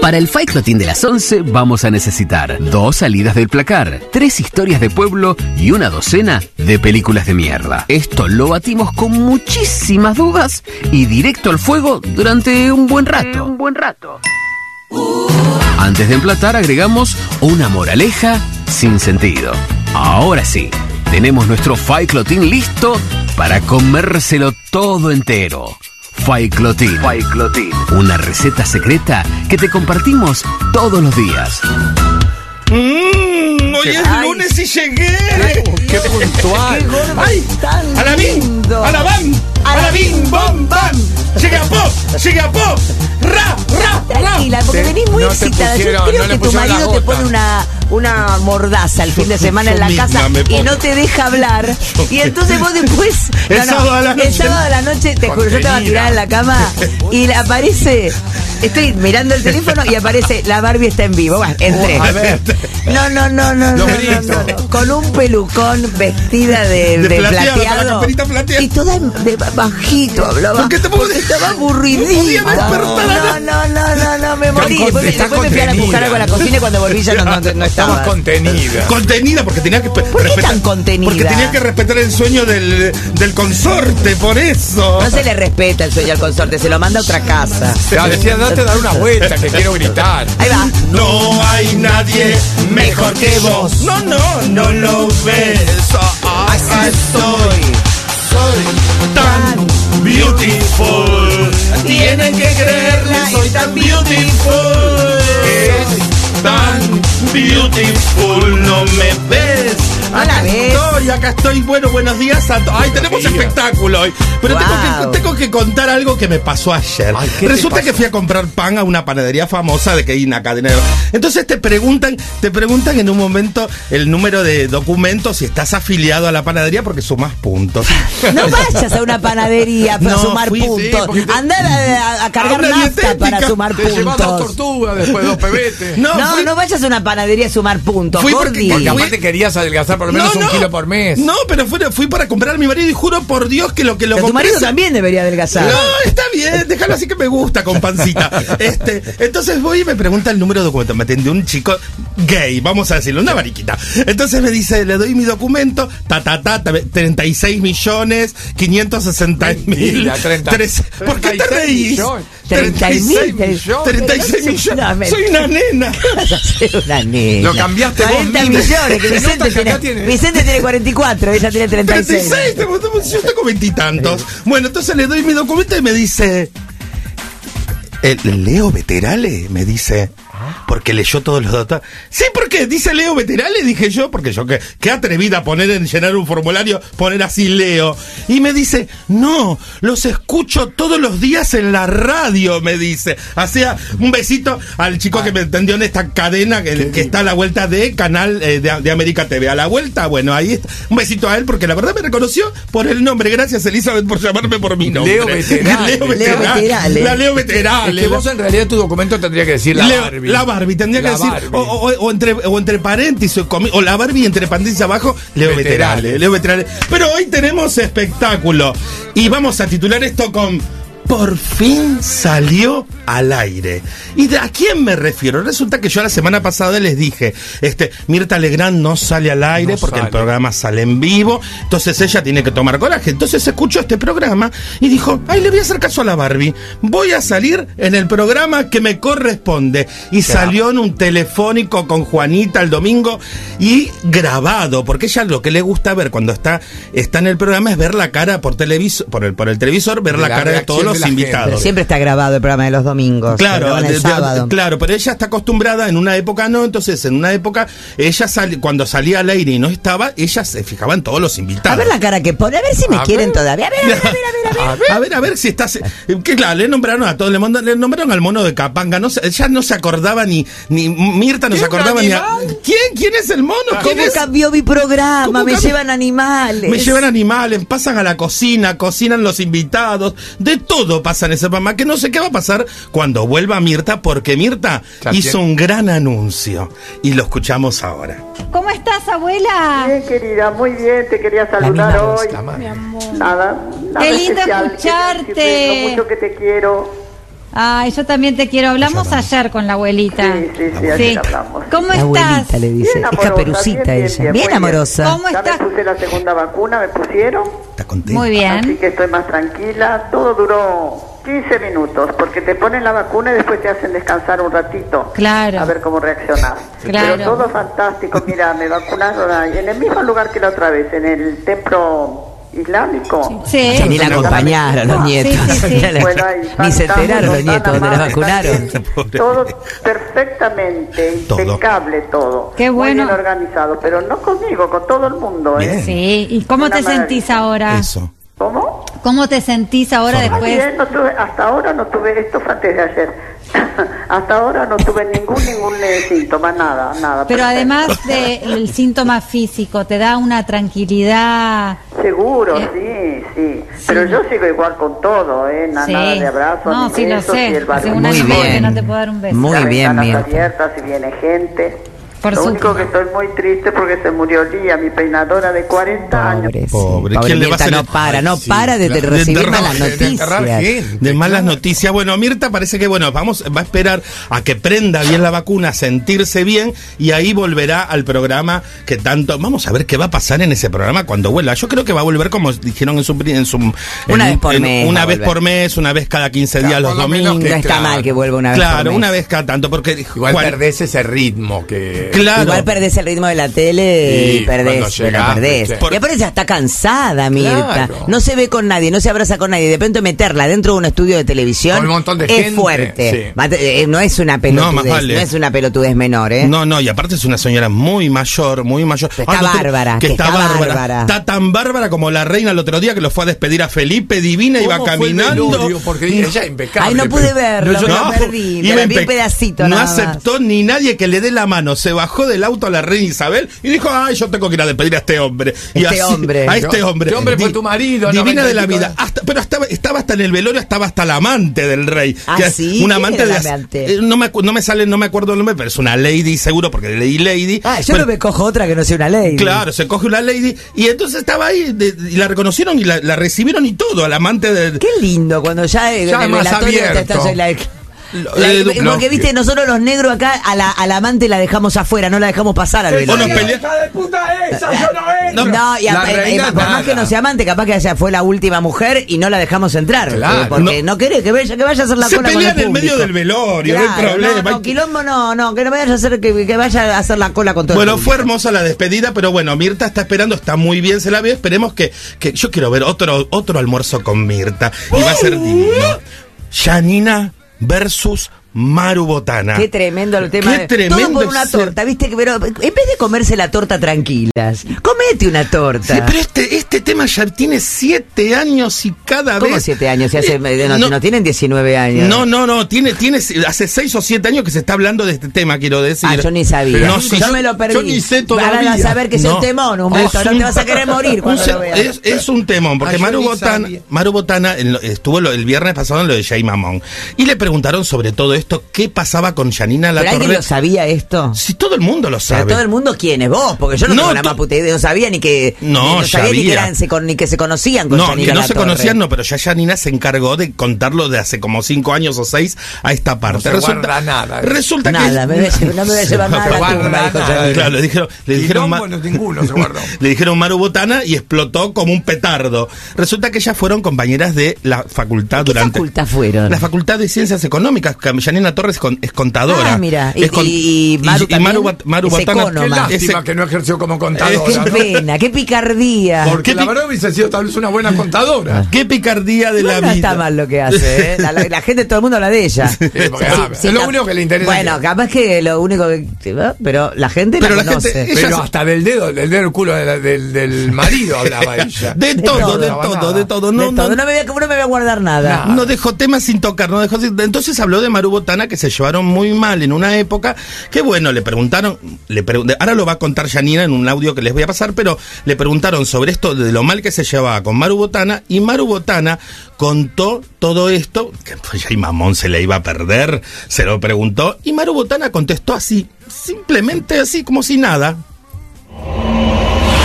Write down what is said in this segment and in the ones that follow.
Para el Fight Clotín de las 11 vamos a necesitar dos salidas del placar, tres historias de pueblo y una docena de películas de mierda. Esto lo batimos con muchísimas dudas y directo al fuego durante un buen rato. Un buen rato. Antes de emplatar agregamos una moraleja sin sentido. Ahora sí, tenemos nuestro Fight Clotín listo para comérselo todo entero. Faiclotin. Faiclotin. Una receta secreta que te compartimos todos los días. Mmm, hoy es Ay. lunes y llegué. Qué puntual. ¡Ay! Tan ¡A la bam! ¡A la bim! ¡Bom! ¡Bam! ¡Llegué a pop! ¡Llegué a pop! ¡Ra! ¡Ra! ¡Ra! Tranquila, porque Te- venís muy no te excitada. Yo creo no le que tu pusieron marido te pone una, una mordaza el fin de semana en yo la misma casa me y pongo. no te deja hablar. Y entonces vos después. El no, no, sábado a la El noche. sábado a la noche, te juro, yo estaba Contenida. tirada en la cama y le aparece. Estoy mirando el teléfono y aparece la Barbie está en vivo. Bueno, entré. A ver. No, no, no, no, no, Los no, gritos. no, no. Con un pelucón vestida de, De de plateado, con la plateado. camperita plateada. Y toda en- de bajito hablaba. ¿Por qué te Porque estaba aburridísima. No No, no, no, no, no, me morí. con- Después, después me fui a buscar algo a la cocina y cuando volví ya no, no, no Estabas estaba. contenida. Contenida porque tenía que ¿Por qué tan contenida? Porque tenía que respetar el sueño del, del consorte, por eso. No se le respeta el sueño al consorte, se lo manda a otra casa. Ya decía, date a dar una vuelta, que quiero gritar. Ahí va. No hay nadie mejor que vos. No, no, no lo ves. Acá estoy. Soy tan beautiful. Tienen que creerle, soy tan beautiful. Tan beautiful. No me ves. No la Acá ves. estoy, acá estoy. Bueno, buenos días a todos. Ay, tenemos espectáculo hoy. Pero tengo, que, tengo que contar algo que me pasó ayer. Ay, ¿qué te Resulta que fui a comprar pan a una panadería famosa de que hay una cadena de... Entonces te preguntan, te preguntan en un momento el número de documentos si estás afiliado a la panadería porque sumas puntos. No vayas a una panadería para No, sumar fui, puntos. Andar a, a cargar nafta dietética. para sumar Te llevas dos puntos. tortugas, después dos pebetes. No, No, fui- no vayas a una panadería a sumar puntos, Fui porque-. Porque aparte querías adelgazar por lo menos un kilo por mes. No, pero fui, fui para comprar a mi marido y juro por Dios que lo que lo Pero tu compré marido se- también debería adelgazar. No, está bien, déjalo así que me gusta con pancita. Este, entonces voy y me pregunta el número de documento. Me atendió un chico gay, vamos a decirlo, una mariquita. Entonces me dice, le doy mi documento, ta ta ta, ta, 36 millones, 560 mil. Mentira, 30. tres- ¿Por qué te 36 reís? millones. 36 millones. 36 No, millones. Soy una nena. Ser una nena. Lo cambiaste vos 40 mismo. millones, que Se Vicente nota que tiene, Vicente tiene 44, ella tiene 36. 36, tengo- tengo- yo tengo veintitantos. Bueno, entonces le doy mi documento y me dice. ¿El Leo Veterale? Me dice. Porque leyó todos los datos. Sí, porque dice Leo Veterale, dije yo, porque yo qué, qué atrevida poner en llenar un formulario, poner así Leo. Y me dice, no, los escucho todos los días en la radio, me dice. Hacía un besito al chico que me entendió en esta cadena que, que está a la vuelta de Canal eh, de, de América TV. A la vuelta, bueno, ahí está. Un besito a él porque la verdad me reconoció por el nombre. Gracias, Elizabeth, por llamarme por mi nombre. Leo Veterale. Leo Leo Veterale. Veterale. La Leo Es Veterale. que vos en realidad tu documento tendría que decir la Leo- Barbie. la Barbie, tendría que La decir. O, o- o entre, o entre paréntesis, o, la Barbie entre paréntesis abajo, Leo Veterale. Veterale. Leo Veterale. Pero hoy tenemos espectáculo. Y vamos a titular esto con. Por fin salió al aire. ¿Y de a quién me refiero? Resulta que yo la semana pasada les dije, este, Mirta Legrand no sale al aire No porque el programa sale en vivo, entonces ella tiene que tomar coraje. Entonces escuchó este programa y dijo, ay, le voy a hacer caso a la Barbie, voy a salir en el programa que me corresponde. Y salió en un telefónico con Juanita el domingo y grabado, porque ella lo que le gusta ver cuando está, está en el programa es ver la cara por televisor, por el, por el televisor, ver la, la cara de todos reacción los invitados. Pero siempre está grabado el programa de los domingos. Claro, el de- de- claro, pero ella está acostumbrada, en una época no, entonces en una época ella sali- cuando salía al aire y no estaba, ella se fijaba en todos los invitados. A ver la cara que pone, a ver si me A quieren ver. todavía. A ver, a ver, a ver, a ver. a ver. A ver, a ver si estás. Que claro, le nombraron a todos, le, manda- le nombraron al mono de Capanga. No, ella no se acordaba ni. ni Mirta no ¿Qué, se acordaba ni. a-? ¿Quién? ¿Quién es el mono? ¿Quién ¿Cómo es? cambió mi programa? ¿Cómo Me cambió? llevan animales. Me llevan animales, pasan a la cocina, cocinan los invitados, de todo pasa en ese programa, que no sé qué va a pasar cuando vuelva Mirta, porque Mirta hizo un gran anuncio y lo escuchamos ahora. ¿Cómo estás, abuela? Bien, querida, muy bien, te quería saludar voz, hoy. Nada, nada Qué lindo especial, escucharte. Lo mucho que te quiero. Ay, yo también te quiero. Hablamos ayer con la abuelita. Sí, sí, sí, ayer hablamos. ¿Cómo La estás? abuelita le dice. Bien Es amorosa, caperucita bien, ella. bien, amorosa. ¿Cómo Ya estás? me puse la segunda vacuna, me pusieron, ¿Está contenta? Muy así bien. que estoy más tranquila. Todo duró 15 minutos, porque te ponen la vacuna y después te hacen descansar un ratito. Claro. A ver cómo reaccionás. Claro. Pero todo fantástico. Mira, me vacunaron ahí, en el mismo lugar que la otra vez, en el templo islámico. Sí. Ni la acompañaron los nietos. Sí, sí, sí. Bueno, ahí, Ni se enteraron los nietos donde la amable, vacunaron. Todo perfectamente, impecable todo. Qué bueno. Muy bien organizado, pero no conmigo, con todo el mundo. ¿eh? Sí. ¿Y cómo Una te sentís ahora? Eso. ¿Cómo? ¿Cómo te sentís ahora después? bien, no tuve, hasta ahora no tuve, esto fue antes de ayer, hasta ahora no tuve ningún, ningún eh, síntoma, nada, nada. Pero perfecto. además del síntoma físico, te da una tranquilidad. Seguro, Eh, sí, sí, Pero yo sigo igual con todo, ¿eh? Na- Sí. Nada de abrazos, No, ni sí lo besos, sé. y el Hace un año Muy y medio que bien. no te puedo dar un beso. Muy Las bien, ventanas Mirta. abiertas y viene gente. Por Lo único que estoy muy triste porque se murió Lía, mi peinadora de 40 años. Pobre. Pobre. Pobre ¿Quién le va a no para, no sí, para de claro. de recibir De enterrar- malas de noticias. gente, De malas noticias. Bueno, Mirta parece que, bueno, vamos, va a esperar a que prenda bien la vacuna, sentirse bien, y ahí volverá al programa que tanto. Vamos a ver qué va a pasar en ese programa cuando vuelva. Yo creo que va a volver como dijeron en su. En su Una vez por en- mes Una vez por mes, una vez cada 15 Claro, días los domingos. No está Claro. mal que vuelva una vez por Claro, mes. una vez cada tanto, porque. Igual perdés ese ritmo que. Claro. Igual perdés el ritmo de la tele y perdés, llegás, perdés. ¿viste? Y aparte ya está cansada, Mirta. Claro. No se ve con nadie, no se abraza con nadie. De repente meterla dentro de un estudio de televisión Con un montón de es gente, fuerte. sí. Va eh, No es una pelotudez, más no, vale. es una pelotudez menor, ¿eh? No, no, y aparte es una señora muy mayor, muy mayor. Está no te- bárbara, que que está, está bárbara. bárbara. Está tan bárbara como la reina el otro día que lo fue a despedir a Felipe, divina, iba ¿Cómo fue el caminando. velorio? Porque ella es impecable. Ay, no pude verlo, yo me no- lo perdí. iba pero vi un pedacito No nada más. aceptó ni nadie que le dé la mano. Se bajó del auto a la reina Isabel y dijo, ay, yo tengo que ir a despedir a este hombre. Y Este hombre. A este hombre. Este hombre fue tu marido, Divina de la vida. Hasta, pero estaba, estaba hasta en el velorio, estaba hasta la amante del rey. Ah, que ¿sí? Una ¿Quién amante de... eh, No me, no me sale, no me acuerdo el nombre, pero es una lady seguro porque leí lady. Ah, yo Pero- no me cojo otra que no sea una ley. Claro, se coge una lady y entonces estaba ahí de- y la reconocieron y la, la recibieron y todo, al amante de... Qué lindo cuando ya, eh, Ya en el más abierto. está- la- Lo- la- porque no, viste, nosotros los negros acá a la, a la amante la dejamos afuera, no la dejamos pasar al O nos velorio. pelea- ¡Hija de puta esa! ¡Yo no No, No, y a- eh, eh, por más que no sea amante, capaz que ella fue la última mujer y no la dejamos entrar. Claro. eh, porque no, quiere que vaya, que vaya a hacer la Se cola con pelean el en el medio del velorio, no hay Claro, problema. No, no, quilombo no, no, que no vaya a hacer, que, que vaya a hacer la cola con todo Bueno, el fue hermosa la despedida, pero bueno, Mirta está esperando, está muy bien, se la ve. Esperemos que, que yo quiero ver otro, otro almuerzo con Mirta. Y va a ser divino. Janina versus Maru Botana. Qué tremendo el tema. Qué tremendo Todo por una ser- torta, ¿viste? Pero en vez de comerse la torta tranquilas, comete una torta. Sí, pero este, este tema ya tiene siete años y cada ¿Cómo vez. siete años? Si hace- Eh, no, no tienen 19 años. No, no, no, tiene, tiene, hace seis o siete años que se está hablando de este tema, quiero decir. Ah, yo ni sabía. No, sí, yo, yo- me lo perdí. yo ni sé todavía. vas a ver que es No. un temón, Humberto. Es No un- te vas a querer morir cuando un se- lo veas. es, es un temón, porque Ah, Maru Botana. Maru Botana estuvo el viernes pasado en lo de Jay Mamón. Y le preguntaron sobre todo esto, qué pasaba con Janina La ¿Pero alguien Torre. lo sabía esto? Si todo el mundo lo Pero sabe. todo el mundo, ¿quién es vos? Porque yo no, No, tengo la to- más puta idea, no sabía ni que. No, ni, sabía ni que, eran, se, con- ni que se conocían con No, Janina que no se conocían, no, pero ya Janina se encargó de contarlo de hace como cinco años o seis a esta parte. se guarda nada. Resulta Nada, que. me no me voy a llevar nada guarda. Claro, le dijeron, le dijeron, no, ninguno se guardó. le dijeron Maru Botana y explotó como un petardo. Resulta que ellas fueron compañeras de la facultad ¿Qué durante. facultad fueron? La facultad de ciencias económicas. que Janina Torres con- es contadora. Ah, mira. Y- Es con- y- y Maru Bat- Maru es Botana- ecónoma. Qué lástima Ese- que no ejerció como Qué contadora. ¿no? pena, qué picardía. Porque ¿Qué la verdad hubiese sido tal vez una buena contadora. Qué picardía de No, la no vida. está mal lo que hace, ¿eh? la, la- la gente, todo el mundo habla de ella. Sí, porque, ah, Sí, es lo único que le interesa. Bueno, capaz que lo único que. ¿no? Pero la gente Pero la conoce. Pero se- hasta del dedo, del dedo del culo de la- del, del marido hablaba ella. De, De todo, de No, todo, de todo. De No, todo. no, No, me voy a, no guardar nada. Nada. No dejó temas sin tocar, no dejó entonces habló de Maru Botana que se llevaron muy mal en una época que bueno, le preguntaron, le pregun- ahora lo va a contar Janina en un audio que les voy a pasar, pero le preguntaron sobre esto de lo mal que se llevaba con Maru Botana y Maru Botana contó todo esto, que pues ya y mamón se le iba a perder, se lo preguntó y Maru Botana contestó así, simplemente así como si nada.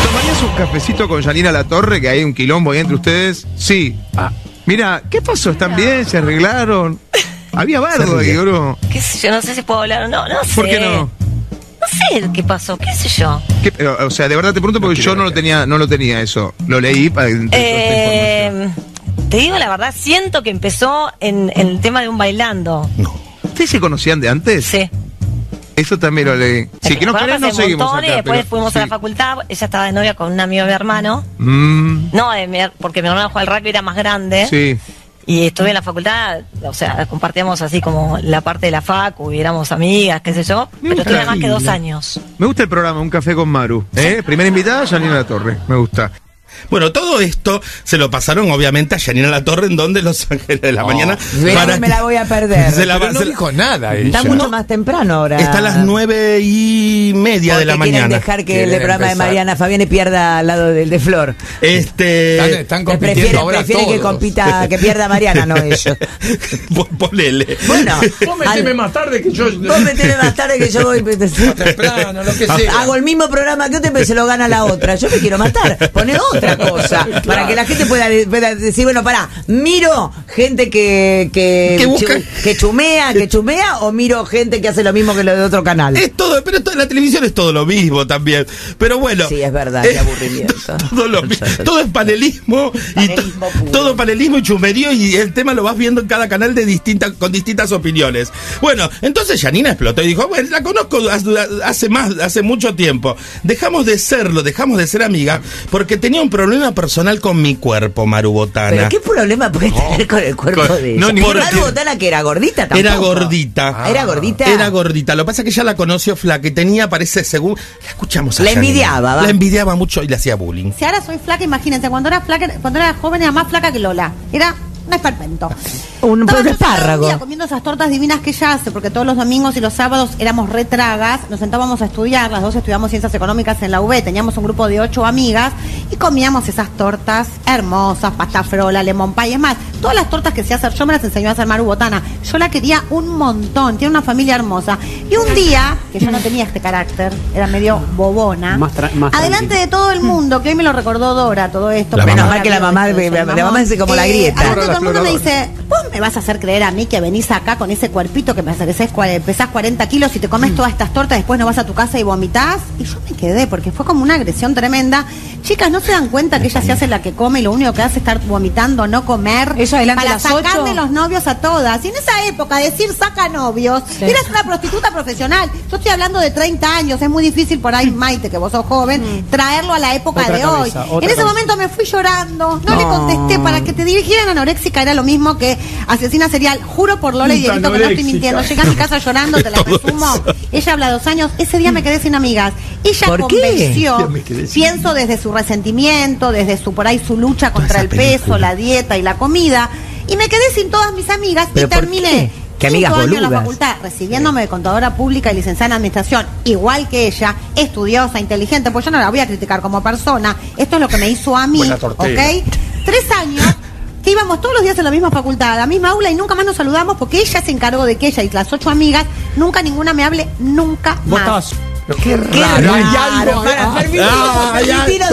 ¿Tomarías un cafecito con Janina La Torre, que hay un quilombo ahí entre ustedes? Sí. Mira, ¿qué pasó? ¿Están bien? ¿Se arreglaron? Había bardo ahí, bro. qué sé yo, no sé si puedo hablar o no, no sé. ¿Por qué no? No sé qué pasó, qué sé yo. ¿Qué- pero, o sea, de verdad te pregunto porque yo no lo tenía, no lo tenía eso. Lo leí para. Eh, te digo la verdad, siento que empezó en, en el tema de un bailando. ¿Ustedes se conocían de antes? Sí. Eso también lo leí. Sí, que no Después querés, no seguimos montones, acá, después pero- fuimos a la facultad, ella estaba de novia con un amigo de mi hermano. Mm, No, de mi her- porque mi hermano jugaba al rugby, era más grande. sí. Y estuve en la facultad, o sea, compartíamos así como la parte de la facu, y éramos amigas, qué sé yo. Pero estuve más que dos años. Me gusta el programa, Un Café con Maru. ¿eh? Primera invitada, Janina La Torre. Me gusta. Bueno, todo esto se lo pasaron obviamente a Janina La Torre en donde Los Ángeles de la Oh. Mañana. Verá, me la voy a perder. Se la Pero va- no se la- dijo nada Está ella. mucho más temprano ahora. Está a las nueve y media de la mañana. dejar que Quieren el programa de. Mariana Fabiani pierda al lado del de Flor. Este. Están, están compitiendo prefieren, ahora prefieren que compita, que pierda Mariana, no ellos. Pon- Ponele. Bueno, Vos meteme al- más tarde que yo. vos metele más tarde que yo voy. temprano, lo que sea. Hago el mismo programa que usted, pero se lo gana la otra. Yo me quiero matar. Pone otra cosa. Para que la gente pueda, pueda decir, bueno, pará, miro gente que, que, Que busca- chu- que chumea, que chumea, o miro gente que hace lo mismo que lo de otro canal. Es todo, pero esto- la televisión es todo lo mismo también. Pero bueno. Sí, es verdad, qué eh, aburrimiento. Todo, lo mi- todo es panelismo, y to- todo panelismo y chumerío y el tema lo vas viendo en cada canal de distintas con distintas opiniones. Bueno, entonces Janina explotó y dijo, bueno, la conozco hace- hace más, hace mucho tiempo. Dejamos de serlo, dejamos de ser amiga porque tenía un problema personal con mi cuerpo, Maru Botana. Pero qué problema puede tener con el cuerpo con- de no, ella. ni Por porque- algo Botana que era gordita tampoco. Era gordita. Ah, ¿Era gordita? Era gordita. Lo que pasa es que ella la conoció flaca y tenía, parece, según. La escuchamos a La envidiaba, va. La envidiaba mucho y le hacía bullying. Si ahora soy flaca, imagínense, cuando era flaca, cuando era joven era más flaca que Lola. Era un esperpento. Un Estaba espárrago. día comiendo esas tortas divinas que ella hace, porque todos los domingos y los sábados éramos retragas, nos sentábamos a estudiar, las dos estudiamos ciencias económicas en la UB, teníamos un grupo de ocho amigas y comíamos esas tortas hermosas, pasta frola, lemon pie, es más, todas las tortas que sé hacer yo me las enseñó a hacer Maru Botana. Yo la quería un montón, tiene una familia hermosa. Y un día, que yo no tenía este carácter, era medio bobona, Más adelante de todo el mundo, que hoy me lo recordó Dora, todo esto. Menos mal que la mamá, la, mamá es como la Eh, grieta. Todo el mundo me dice, vos me vas a hacer creer a mí que venís acá con ese cuerpito que me cua- pesás 40 kilos y te comes todas estas tortas, después no vas a tu casa y vomitas. Y yo me quedé, porque fue como una agresión tremenda. Chicas, ¿no se dan cuenta que ella se hace la que come y lo único que hace es estar vomitando, no comer? Eso adelante para las sacarme ocho. los novios a todas. Y en esa época decir saca novios, eras una prostituta profesional. Yo estoy hablando de 30 años, es muy difícil por ahí, Maite, que vos sos joven, traerlo a la época Otra de cabeza, hoy. En ese cabeza. momento me fui llorando, no, le contesté para que te dirigieran anoréxica era lo mismo que asesina serial. Juro por Lola y Dieguito que no estoy mintiendo. Llegué a mi casa llorando, te la Todo resumo. eso. Ella habla dos años. Ese día me quedé sin amigas. Ella ¿Por convenció, pienso desde su resentimiento, desde su por ahí su lucha contra el película. peso, la dieta y la comida. Y me quedé sin todas mis amigas y ¿Pero por terminé. qué? ¿Qué amigas cinco años en la boludas? facultad, recibiéndome de contadora pública y licenciada en administración, igual que ella, estudiosa, inteligente, pues yo no la voy a criticar como persona. Esto es lo que me hizo a mí, ¿ok? Tres años que íbamos todos los días a la misma facultad, a la misma aula y nunca más nos saludamos porque ella se encargó de que ella y las ocho amigas, nunca ninguna me hable, nunca Vos más. estabas. Qué Qué raro. Hay raro, algo. para, ah, permitilo, ah, permitilo ya,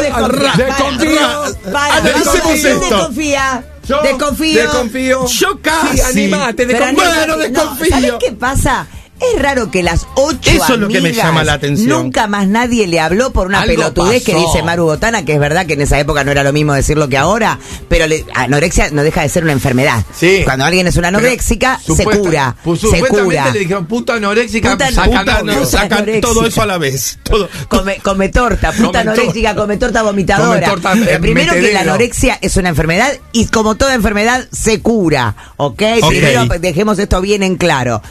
desconfiar. ra- Para, Analicemos esto. Desconfía. Yo Desconfío. Desconfío. Yo casi. Sí, animate, desconfío. Bueno, No, desconfío. ¿Sabés qué pasa? Es raro que las ocho Eso es lo que me amigas, llama la atención. Nunca más nadie le habló por una Algo pelotudez que dice Maru Botana, que es verdad que en esa época no era lo mismo decirlo que ahora, pero le- anorexia no deja de ser una enfermedad. Sí. Cuando alguien es una anoréxica, Pero se supuesta- cura. pues se supuestamente cura. le dijeron puta anoréxica, Puta- saca puta no. Puta sacan todo eso a la vez. Todo. Come, come torta, puta Come anoréxica, come torta vomitadora. Come torta, eh, primero que la anorexia es una enfermedad y como toda enfermedad se cura, ¿ok? Ok. Primero dejemos esto bien en claro.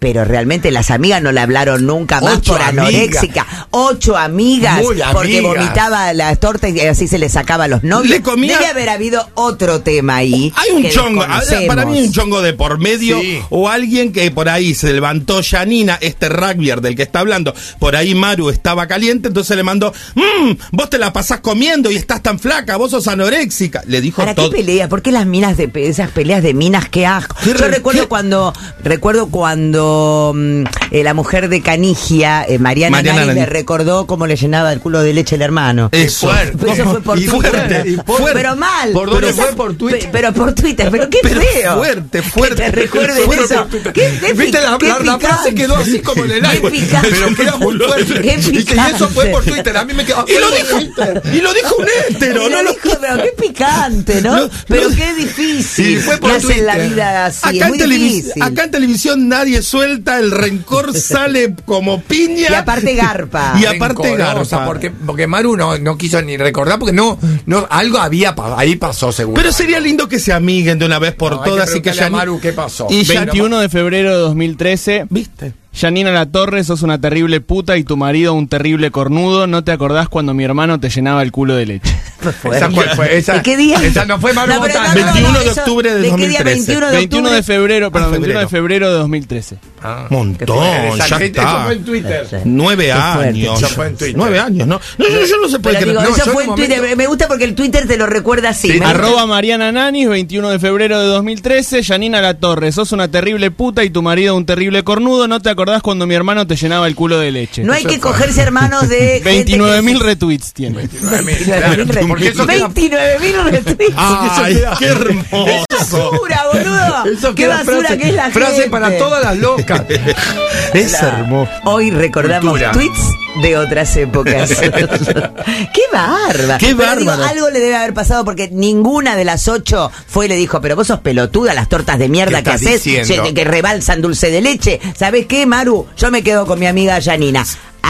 Pero realmente las amigas no le hablaron nunca más Ocho por anoréxica. Ocho amigas, Muy porque vomitaba las tortas y así se le sacaba a los novios. Le comía- Debe haber habido otro tema ahí. Hay un chongo, para mí hay un chongo de por medio Sí. o alguien que por ahí se levantó Janina, este rugbyer del que está hablando, por ahí Maru estaba caliente, entonces le mandó, mmm, vos te la pasás comiendo y estás tan flaca, vos sos anoréxica. Le dijo ¿Para qué pelea? ¿Por qué las minas de pe- esas peleas de minas? Qué asco. ¿Qué Yo re- recuerdo qué? cuando recuerdo cuando mm, eh, la mujer de Canigia, eh, Mariana, Mariana Nani, le recordó cómo le llenaba el culo de leche el hermano. Eso. Eso fue por Y Twitter. fuerte, y fuerte. Pero mal. ¿Por dónde Pero fue? esa- ¿Por Twitter? pe- Pero por Twitter, pero qué Pero feo. fuerte, fuerte. Que te recuerden Fuerte eso. ¿Qué, qué Viste, la, qué la- la frase picante. quedó así como en el Qué aire. picante. Pero queda muy fuerte. Qué Y, y eso fue por. Twitter. A mí me quedó. Y lo dijo, y lo dijo un hétero, Pero no lo dijo, pero qué picante, ¿no? No, pero no. qué difícil. Y fue por que hacen la Twitter. vida así. acá, es en muy televis- difícil. acá en televisión nadie suelta, el rencor sale como piña. Y aparte garpa. Y aparte Rencorosa, garpa. porque, porque Maru no, no quiso ni recordar, porque no, no, algo había pa- ahí pasó seguro. Pero sería lindo que se amiguen de una vez por No, hay que todas y que ya. Maru qué pasó. Y ya 21 de febrero de 2013. ¿Viste? Janina La Torre, sos una terrible puta y tu marido un terrible cornudo. ¿No te acordás cuando mi hermano te llenaba el culo de leche? esa fue, fue- esa, ¿De qué día? Esa no fue Maru No, Botana. no, no, 21 de octubre de ¿de qué día? 2013. 21 de 21 octubre. de febrero, perdón, Ah, 21 de febrero. febrero de 2013. Ah, Montón, ya está. Eso fue en Twitter. Nueve Qué años. Eso fue en Twitter. Nueve años, ¿no? No, yo, yo no se puede Pero creer. digo, No, eso fue en Twitter. momento- Me gusta porque el Twitter te lo recuerda así. Sí. Arroba Mariana Nanis, 21 de febrero de 2013. Janina La Torre, sos una terrible puta y tu marido un terrible cornudo. ¿No te acordás cuando mi hermano te llenaba el culo de leche? No hay que cogerse hermanos de. 29 mil retweets tiene. 29.000 Porque eso queda- 29.000 retweets. Ay, qué hermoso. basura, boludo. Qué basura frase- que es la Frase gente. para todas las locas. Es hermoso. Hoy recordamos Cultura. tweets de otras épocas. ¡Qué bárbaro! Qué Pero digo, bárbaro. algo le debe haber pasado porque ninguna de las ocho fue y le dijo, pero vos sos pelotuda, las tortas de mierda ¿Qué que haces, que rebalsan dulce de leche. ¿Sabés qué, Maru? Yo me quedo con mi amiga Janina.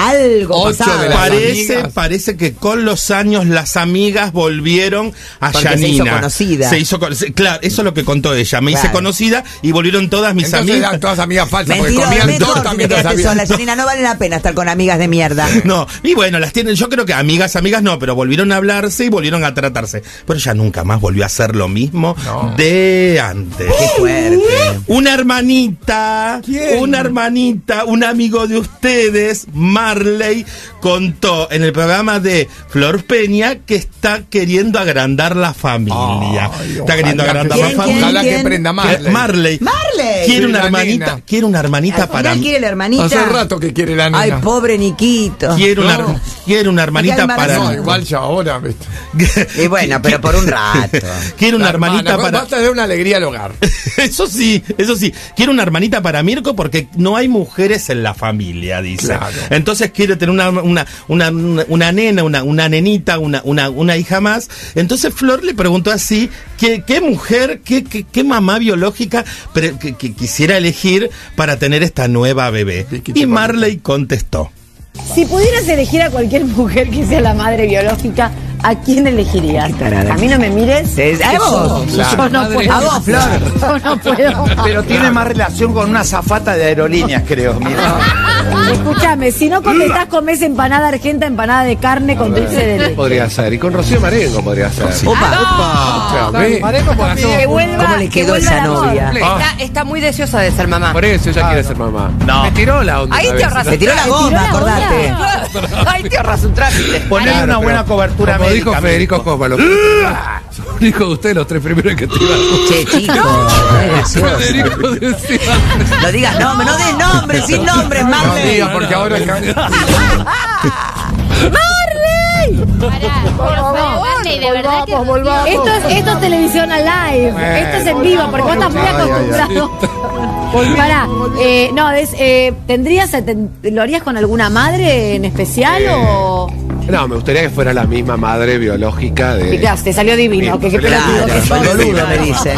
Algo Ocho pasaba. de las Parece, amigas. parece que con los años las amigas volvieron a Porque se Yanina. hizo conocida. Se hizo con- se- claro, eso es lo que contó ella. Me hice conocida y volvieron todas mis Entonces amigas. eran todas amigas falsas porque comían mejor sola, Janina. No vale la pena estar con amigas de mierda. No, y bueno, las tienen, yo creo que amigas, amigas no, pero volvieron a hablarse y volvieron a tratarse. Pero ella nunca más volvió a hacer lo mismo No. de antes. Qué fuerte. Una hermanita, ¿Quién? una hermanita, un amigo de ustedes, Marley, contó en el programa de Flor Peña que está queriendo agrandar la familia. Ay, está queriendo agrandar la ¿Quién, familia. Ojalá que prenda. Que- Marley. Marley. Quiere una hermanita, quiere una hermanita Al para final quiere la hermanita. Hace rato que quiere la nena. Ay, pobre Niquito. quiere una, No. quiere una hermanita para. No, igual ya ahora. ¿viste? Y bueno, pero por un rato. Quiere una La hermanita hermana, para Basta de una alegría al hogar. Eso sí, eso sí. Quiere una hermanita para Mirko porque no hay mujeres en la familia, dice. Claro. Entonces quiere tener una, una, una, una- una nena, una, una nenita, una, una, una hija más. Entonces Flor le preguntó así, ¿qué, qué mujer, qué, qué, qué mamá biológica pre- que, que quisiera elegir para tener esta nueva bebé? Y Marley contestó. Si pudieras elegir a cualquier mujer que sea la madre biológica, ¿a quién elegirías? A mí no me mires. Sí, a vos. Yo no puedo. A vos, Flor. Yo no puedo. Pero tiene más relación con una zafata de aerolíneas, creo. Mira. Escúchame, si no contestás, comés empanada argenta, empanada de carne con dulce de leche. Podría ser. Y con Rocío Marengo podría ser. Opa. Otra vez. Que vuelva, ¿Cómo le que quedó esa novia? Está, está muy deseosa de ser mamá. Por eso ella quiere ser mamá. No. Me tiró la onda. Ahí te ahorras Se tiró la tiró goma, acordate. Ahí te ahorras un trámite. Claro, una buena cobertura médica. Dijo Federico Mirko. Cosma, los dijo usted los tres primeros que te iban Che, chico. Federico decía. No digas nombre, no des nombres, sin nombres, No Marley. diga, porque ahora. Barney, de verdad que Esto es, esto es televisión al live. Esto es en vivo, porque vos estás muy acostumbrado. Pará, eh, no, es, eh, ¿tendrías, te- lo harías con alguna madre en especial o...? No, me gustaría que fuera la misma madre biológica de. Y claro, te salió divino, que qué Claro, pelotudo que soy sos. boludo, me dicen.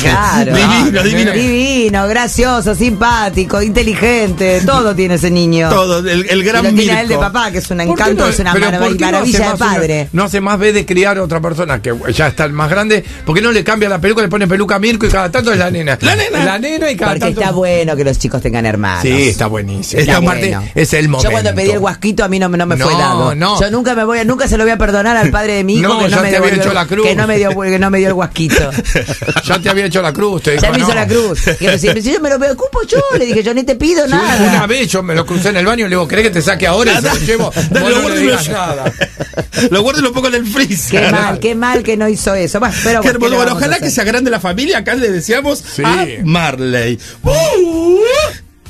Claro. Divino, divino. Divino, gracioso, simpático, inteligente, todo tiene ese niño. Todo, el, el Y gran lo tiene a él de Mirko. papá, que es un ¿Por qué encanto, no- es una marav- no maravilla hace de una- padre. no hace más vez de criar a otra persona que ya está más grande. ¿Por qué no le cambia la peluca, le pone peluca a Mirko y cada tanto es la nena? La nena. La nena y cada Porque tanto. está bueno que los chicos tengan hermanos. Sí, está buenísimo. Está Y aparte, bueno. es el momento. Yo cuando pedí el guasquito a mí no, me- no me fue No, dado. no. Yo nunca me voy a, nunca se lo voy a perdonar al padre de mi hijo No, que, ya no me te había devolvió- hecho la cruz. que no me dio que no me dio el guasquito. Ya te había hecho la cruz. Te Ya dijo, me hizo no. la cruz. Y yo, si, si yo me lo ocupo yo, le dije, yo ni te pido Sí, nada. una vez yo me lo crucé en el baño y le digo, ¿querés que te saque ahora? Y se lo llevo. Dale, Vos no guarda le y lo- digas nada. Lo guardo y lo pongo en el freezer. Qué mal, qué mal que no hizo eso. Bueno, pero Qué bueno, ¿qué hermoso. le Bueno, vamos a ojalá hacer? que se agrande la familia. Acá le decíamos Sí. a Marley. Uh,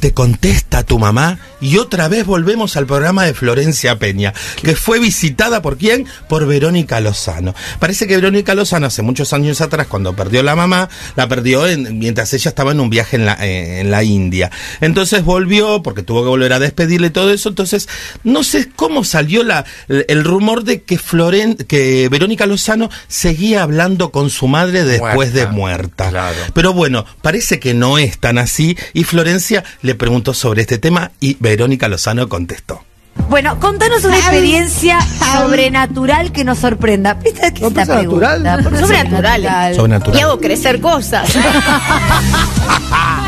te contesta tu mamá y otra vez volvemos al programa de Florencia Peña, que fue visitada por quién? Por Verónica Lozano. Parece que Verónica Lozano hace muchos años atrás, cuando perdió la mamá, la perdió en- mientras ella estaba en un viaje en la, eh, en la India. Entonces volvió, porque tuvo que volver a despedirle todo eso. Entonces, no sé cómo salió la, el rumor de que Floren, que Verónica Lozano seguía hablando con su madre después de muerta. Pero bueno, parece que no es tan así. Y Florencia le preguntó sobre este tema y Verónica Lozano contestó. Bueno, contanos una experiencia sobrenatural que nos sorprenda. ¿Viste qué es la pregunta? ¿Por qué Sobrenatural. Sobrenatural. Y hago crecer cosas.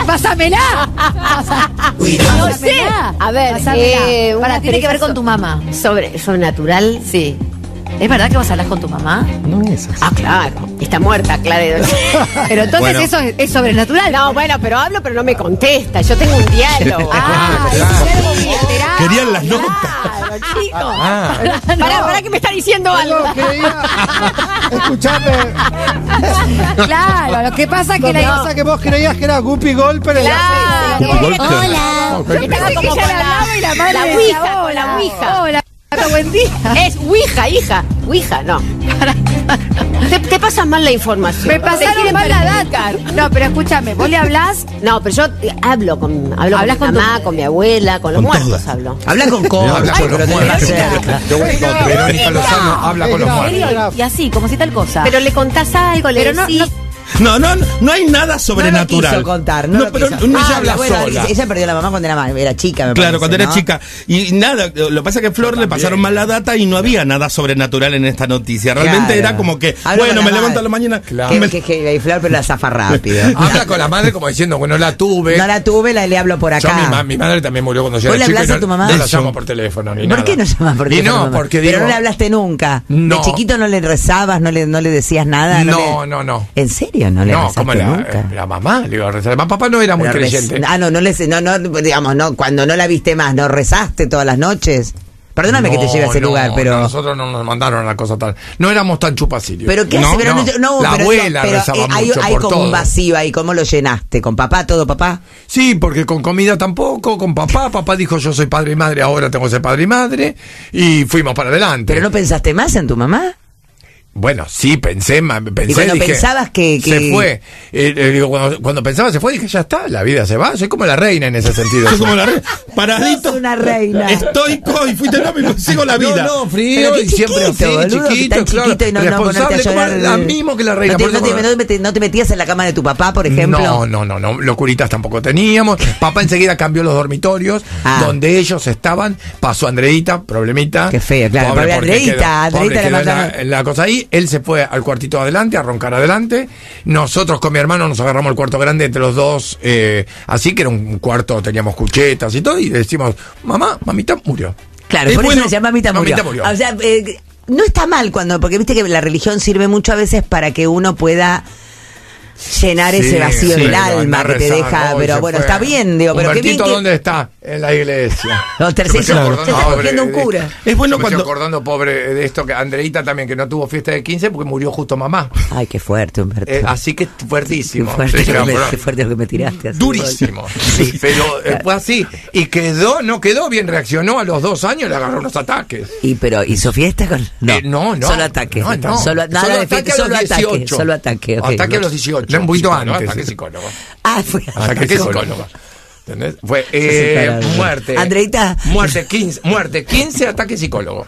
¡Pásamela! no sé. A ver, eh, Para, una tiene que ver con tu mamá. Sobre, sobrenatural. Sí. ¿Es verdad que vos hablas con tu mamá? No es así. Ah, claro. Está muerta, claro. Pero entonces Bueno. eso es, es sobrenatural. No, bueno, pero hablo, pero no me contesta. Yo tengo un diálogo. Ah, es bilateral. Querían las notas. Claro. Ah. Pará, pará que me está diciendo algo. Escuchame. Claro, lo que pasa es Lo que que la pasa es que vos creías que era Guppy Gold, pero Claro. Hola. Yo que la La decía, ouija, con hola, la ouija. Hola, buen día. Es Ouija, hija. Ouija, no. Te, te pasan mal la información. Me pasaron mal la data. No, pero escúchame, vos le hablás. No, pero yo eh, hablo con, hablo Hablas con, mi mamá, con mi abuela, con los Con muertos todas. hablo. Habla con cosas. Habla con los muertos. Verónica Lozano habla con los muertos. Y así, como si tal cosa. Pero le contás algo, le Pero no- decís. no- No, no, no hay nada No lo sobrenatural. quiso contar, no, lo pero quiso. no, Ah, ella habla bueno, sola. Ella perdió la mamá cuando era, era chica, me Claro, parece, cuando era ¿no? chica. Y nada, lo que pasa es que a Flor le pasaron mal la data y no había nada sobrenatural en esta noticia. Realmente Claro. era como que, Habla bueno, me levanto a la mañana. Claro. Que, que, que Flor, pero la zafa rápido. Habla con la madre como diciendo, bueno, la tuve. No la tuve, la, le hablo por Yo, acá. mi, ma- mi madre también murió cuando yo ¿Vos era le chico. y hablas a no- tu mamá? No la llamo por teléfono ni ¿Por nada. qué no llamas por Y teléfono, no, mamá? porque Pero no le hablaste nunca. No. De chiquito no le rezabas, no le, no le decías nada. No, le- no, no. ¿En serio? No le No, como la, nunca. la mamá, le iba a rezar. Papá no era muy Pero creyente. Ah, no, no le no, no, digamos, no, cuando no la viste más, ¿no rezaste todas las noches? Perdóname que te lleve a ese no, lugar, pero. no, nosotros no nos mandaron la cosa tal. No éramos tan chupacilios. Pero qué hace, no, no, no. no, la pero, abuela pero, rezaba eh, hay, mucho hay por como todo. un vacío ahí, ¿cómo lo llenaste? ¿Con papá, todo papá? Sí, porque con comida tampoco, con papá. Papá dijo yo soy padre y madre, ahora tengo que ser padre y madre. Y fuimos para adelante. ¿Pero no pensaste más en tu mamá? Bueno, sí, pensé, pensé. Y cuando dije, pensabas que- que- Se fue. Eh, eh, digo, cuando, cuando pensaba se fue, dije, ya está, la vida se va. Soy como la reina en ese sentido. Soy como la re- paradito. Sos una reina. Estoico y fuiste no, me sigo la vida. No, no, frío y siempre así, chiquito, boludo, chiquito, claro. y no, no responsable ponerte a como la mismo que la reina. ¿No te, no te- no te no metías en la cama de tu papá, por ejemplo? No, no, no, no, locuritas tampoco teníamos. Papá enseguida cambió los dormitorios Ah. donde ellos estaban. Pasó Andreita, problemita. Qué feo, claro, Pobre Andreita, quedó- Andreita pobre la, en la cosa ahí. Él se fue al cuartito adelante a roncar adelante. Nosotros con mi hermano nos agarramos el cuarto grande entre los dos. eh, así que era un cuarto, teníamos cuchetas y todo. Y decimos, mamá, mamita murió. Claro, Es por bueno, eso se llama mamita murió. mamita murió. O sea, eh, no está mal cuando, porque viste que la religión sirve mucho a veces para que uno pueda llenar Sí, ese vacío sí, del alma que te rezando, deja, pero bueno, fue. está bien, digo, pero qué bien que... ¿dónde está? En la iglesia. No, tercero, acordando, está pobre, cogiendo un de- cura. Es bueno yo me cuando- estoy acordando, pobre, de esto, que Andreita también, que no tuvo fiesta de 15 porque murió justo mamá. Ay, qué fuerte, Humberto. Eh, así que qué fuertísimo. fuerte, Sí, lo que me, pero- qué fuerte lo que me tiraste. así. Durísimo. Pero eh, fue así. Y quedó, no quedó bien, reaccionó a los dos años, le agarró unos ataques. Y pero hizo fiesta con no, Eh, no, no. solo ataque, No, no. solo nada Solo de fiesta, ataque a solo los ataque, 18. solo. Ataque a los 18. Un poquito Psicólogo, antes. ataque psicólogo. Ah, fue Ataque psicólogo. ¿Entendés? Fue eh, muerte. Andreita. Muerte 15, muerte 15, ataque psicólogo.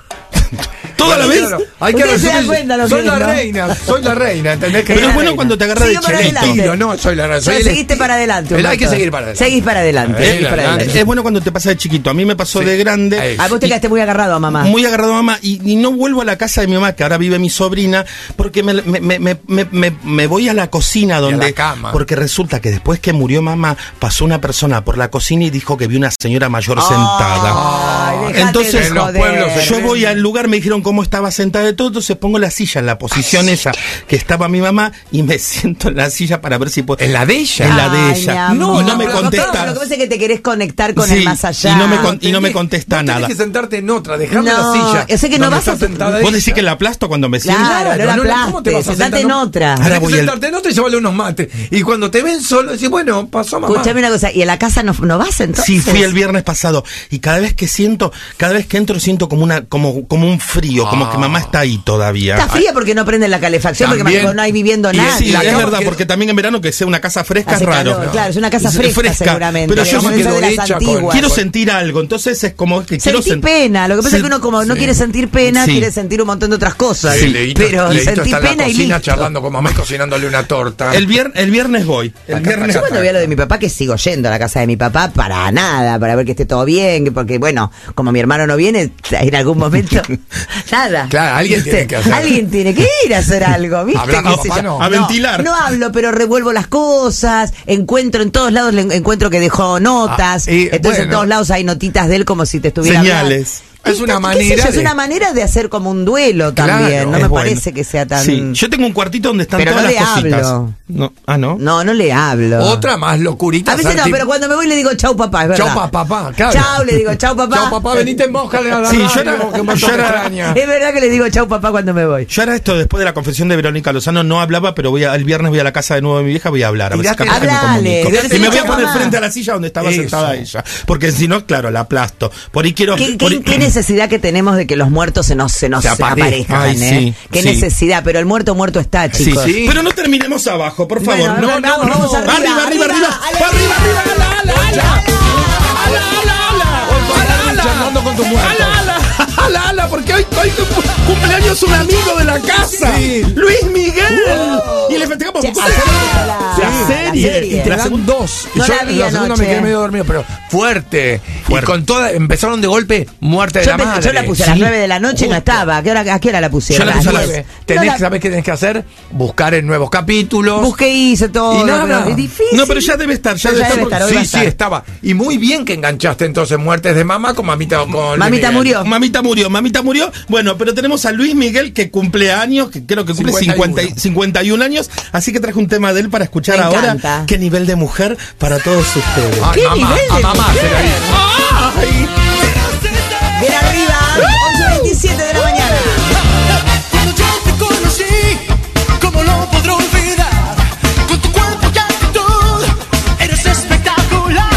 ¿Toda la vez? Claro, Hay que Ustedes se dan resumir. cuenta lo soy que la reina, soy la reina, ¿entendés? Que Pero es bueno reina. cuando te agarra de Sigue para chelito. adelante. Tiro, no, soy la reina. Soy Ya el- seguiste para adelante. el- hay que seguir para adelante. Seguís para adelante. Eh, seguís para adelante. adelante. Es bueno cuando te pasa de chiquito. A mí me pasó de grande. Ahí. Ah, vos te quedaste muy agarrado a mamá. Muy agarrado a mamá y, y no vuelvo a la casa de mi mamá, que ahora vive mi sobrina, porque me, me, me, me, me- me voy a la cocina donde... la cama. Porque resulta que después que murió mamá, pasó una persona por la cocina y dijo que vio una señora mayor Ah. sentada. Ay, Entonces, en los pueblos yo voy al lugar, me dijeron cómo estaba sentada de todo, entonces pongo la silla en la posición esa que estaba mi mamá y me siento en la silla para ver si puedo. ¿En la de ella? En la de ella. y no me contesta. Lo que pasa es que te querés conectar con Sí, el más allá. Y no me, con- y no me Tenés- contesta nada. Tenés que sentarte en otra, dejarme No, la silla. yo sé que no vas a- sentada ¿Vos decís que la aplasto cuando me siento? Claro, no la ¿cómo te vas aplastes, a sentate en No, otra. Ahora que voy sentarte en otra y llevarle unos mates. Y cuando te ven solo, decís, bueno, pasó mamá. Escuchame una cosa, ¿y a la casa no, no vas entonces? Sí, fui el viernes pasado y cada vez que siento, cada vez que entro siento como una, como, como un frío, como que mamá está ahí todavía. Está fría porque no prenden la calefacción, También. porque no hay viviendo Y nadie. sí, la es verdad, que- porque también en verano que sea una casa fresca Hace es raro. calor, claro, es una casa fresca, seguramente. Pero yo quiero, esa de las hecha con- antiguas. quiero sentir algo, entonces es como que quiero Sentí sen- pena, lo que pasa es que uno como no sí. quiere sentir pena, Sí. quiere sentir un montón de otras cosas. Sí, Leito, pero Leito sentí está en la pena y cocina listo. charlando con mamá cocinándole una torta. El, vier- el viernes voy. El viernes Yo cuando voy a lo de mi papá, que sigo yendo a la casa de mi papá para nada, para ver que esté todo bien, que- porque bueno, como mi hermano no viene, en algún momento, nada. Claro, alguien ¿Viste? tiene que hacer. Alguien tiene que ir a hacer algo, ¿viste? Hablar ¿Qué con sé papá yo? no. A ventilar. No hablo, pero revuelvo las cosas, encuentro en todos lados, le encuentro que dejó notas, Ah, y, entonces en todos lados hay notitas de él como si te estuviera hablando. Es una manera. Es una manera de hacer como un duelo Claro, también, no me bueno. parece que sea tan... Sí, yo tengo un cuartito donde están Pero todas no las le cositas. hablo. No, ah, no. No, no le hablo. Otra más locurita. A veces no, pero cuando me voy le digo chau papá, es verdad. Chau papá, claro. Chau, le digo chau papá. Chau papá, venite en mojale a la Sí, yo era- yo era- extraña. Es verdad que le digo chau papá cuando me voy. Yo ahora esto después de la confesión de Verónica Lozano no hablaba, pero voy a- el viernes voy a la casa de nuevo de mi vieja, voy a hablar. A ver si me Y me voy a poner frente a la silla donde estaba sentada ella. Porque si no, claro, la aplasto. Por ahí quiero. ¿Qué, necesidad que tenemos de que los muertos se nos, se nos Se aparezcan. Ay, eh? sí, Qué sí. necesidad, pero el muerto muerto está, chicos. sí. Pero no terminemos abajo, por favor. Bueno, no, vamos, no, vamos no. arriba, arriba, arriba, arriba, arriba. ale, Pa' arriba, arriba, ala, ala, ala. Charlando con tu muerto. Ala, ala, ala, ala, porque hoy, hoy cum- cumpleaños un amigo de la casa, Luis Miguel. Y le festejamos La- la serie. la serie. Y te la dan dos. Y No yo la vi en la segunda anoche. me quedé medio dormido, pero fuerte. Fuerte. Y con toda, empezaron de golpe muerte de Yo, la madre. yo la puse a las Sí. 9 de la noche y no estaba. ¿A qué hora, a qué hora la pusieron? Yo la puse a las las 10. Tenés, No la- ¿Sabés qué tenés que hacer? Buscar en nuevos capítulos. Busqué y hice todo. Y nada. pero es difícil. No, pero ya debe estar, ya debe estar. Sí, sí, estaba. Y muy bien que enganchaste entonces muertes de mamá con mamita con Mamita Miguel. murió. Mamita murió, mamita murió. Bueno, pero tenemos a Luis Miguel que cumple años, que creo que cumple 50 y- 51 años, así que traje un tema de él para escuchar Me ahora. encanta. Qué nivel de mujer para todos ustedes. Ay, ¿Qué mamá, nivel de a mamá hizo. ¡Ay! Bien arriba, 11.27 de la mañana. Cuando yo te conocí, ¿cómo lo podré olvidar? Con tu cuerpo y actitud, eres espectacular.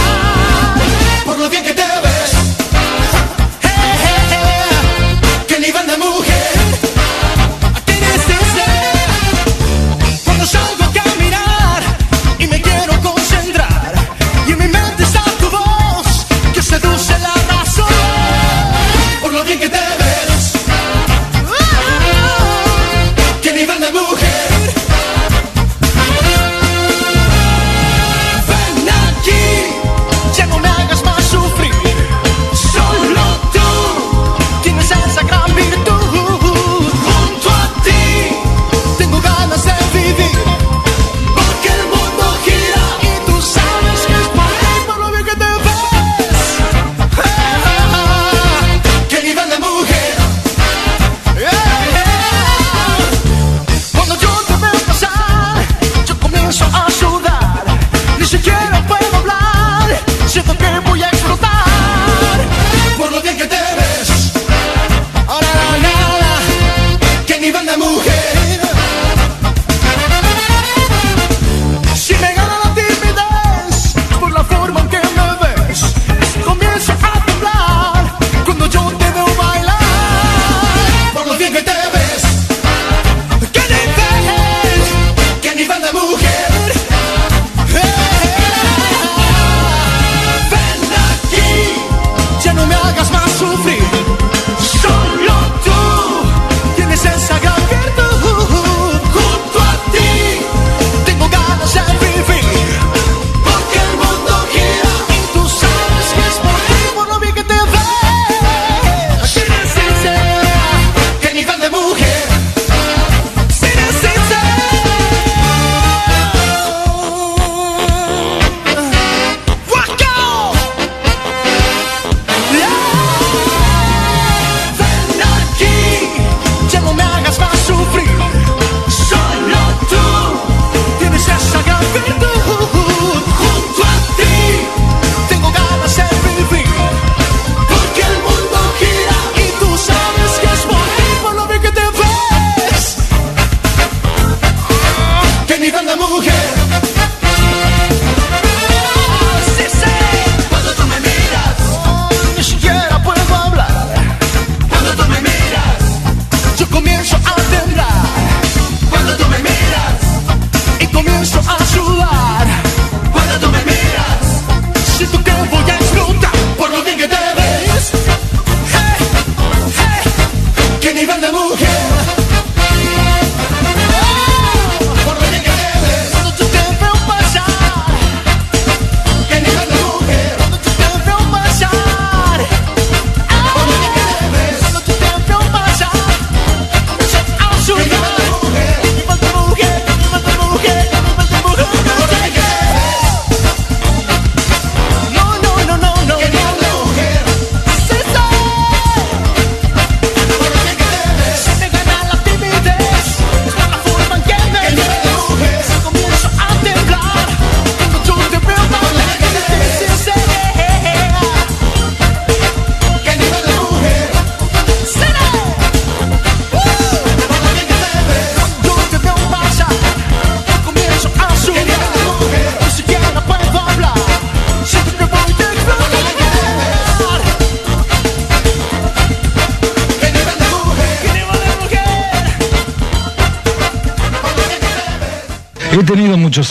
Por lo bien que te ves,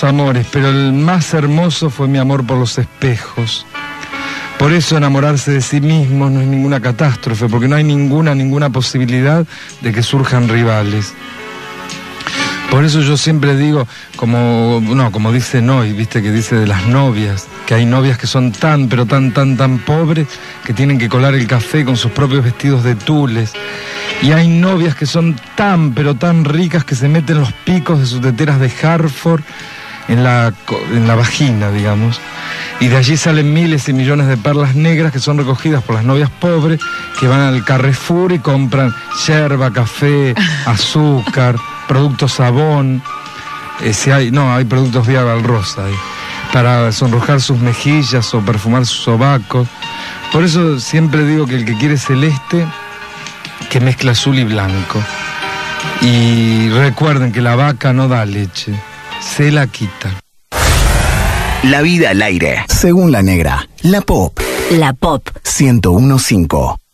amores, pero el más hermoso fue mi amor por los espejos. Por eso enamorarse de sí mismo no es ninguna catástrofe, porque no hay ninguna, ninguna posibilidad de que surjan rivales. Por eso yo siempre digo, como, no, como dice Noy, viste que dice de las novias, que hay novias que son tan, pero tan, tan, tan pobres que tienen que colar el café con sus propios vestidos de tules. Y hay novias que son tan, pero tan ricas que se meten los picos de sus teteras de Hartford en la, en la vagina, digamos. Y de allí salen miles y millones de perlas negras que son recogidas por las novias pobres que van al Carrefour y compran yerba, café, azúcar, productos sabón. eh, si hay, no, hay productos Viagra Rosa ahí, para sonrojar sus mejillas o perfumar sus sobacos. Por eso siempre digo que el que quiere celeste, que mezcla azul y blanco. Y recuerden que la vaca no da leche, se la quita. La vida al aire. Según la negra. La pop. La pop. 1015.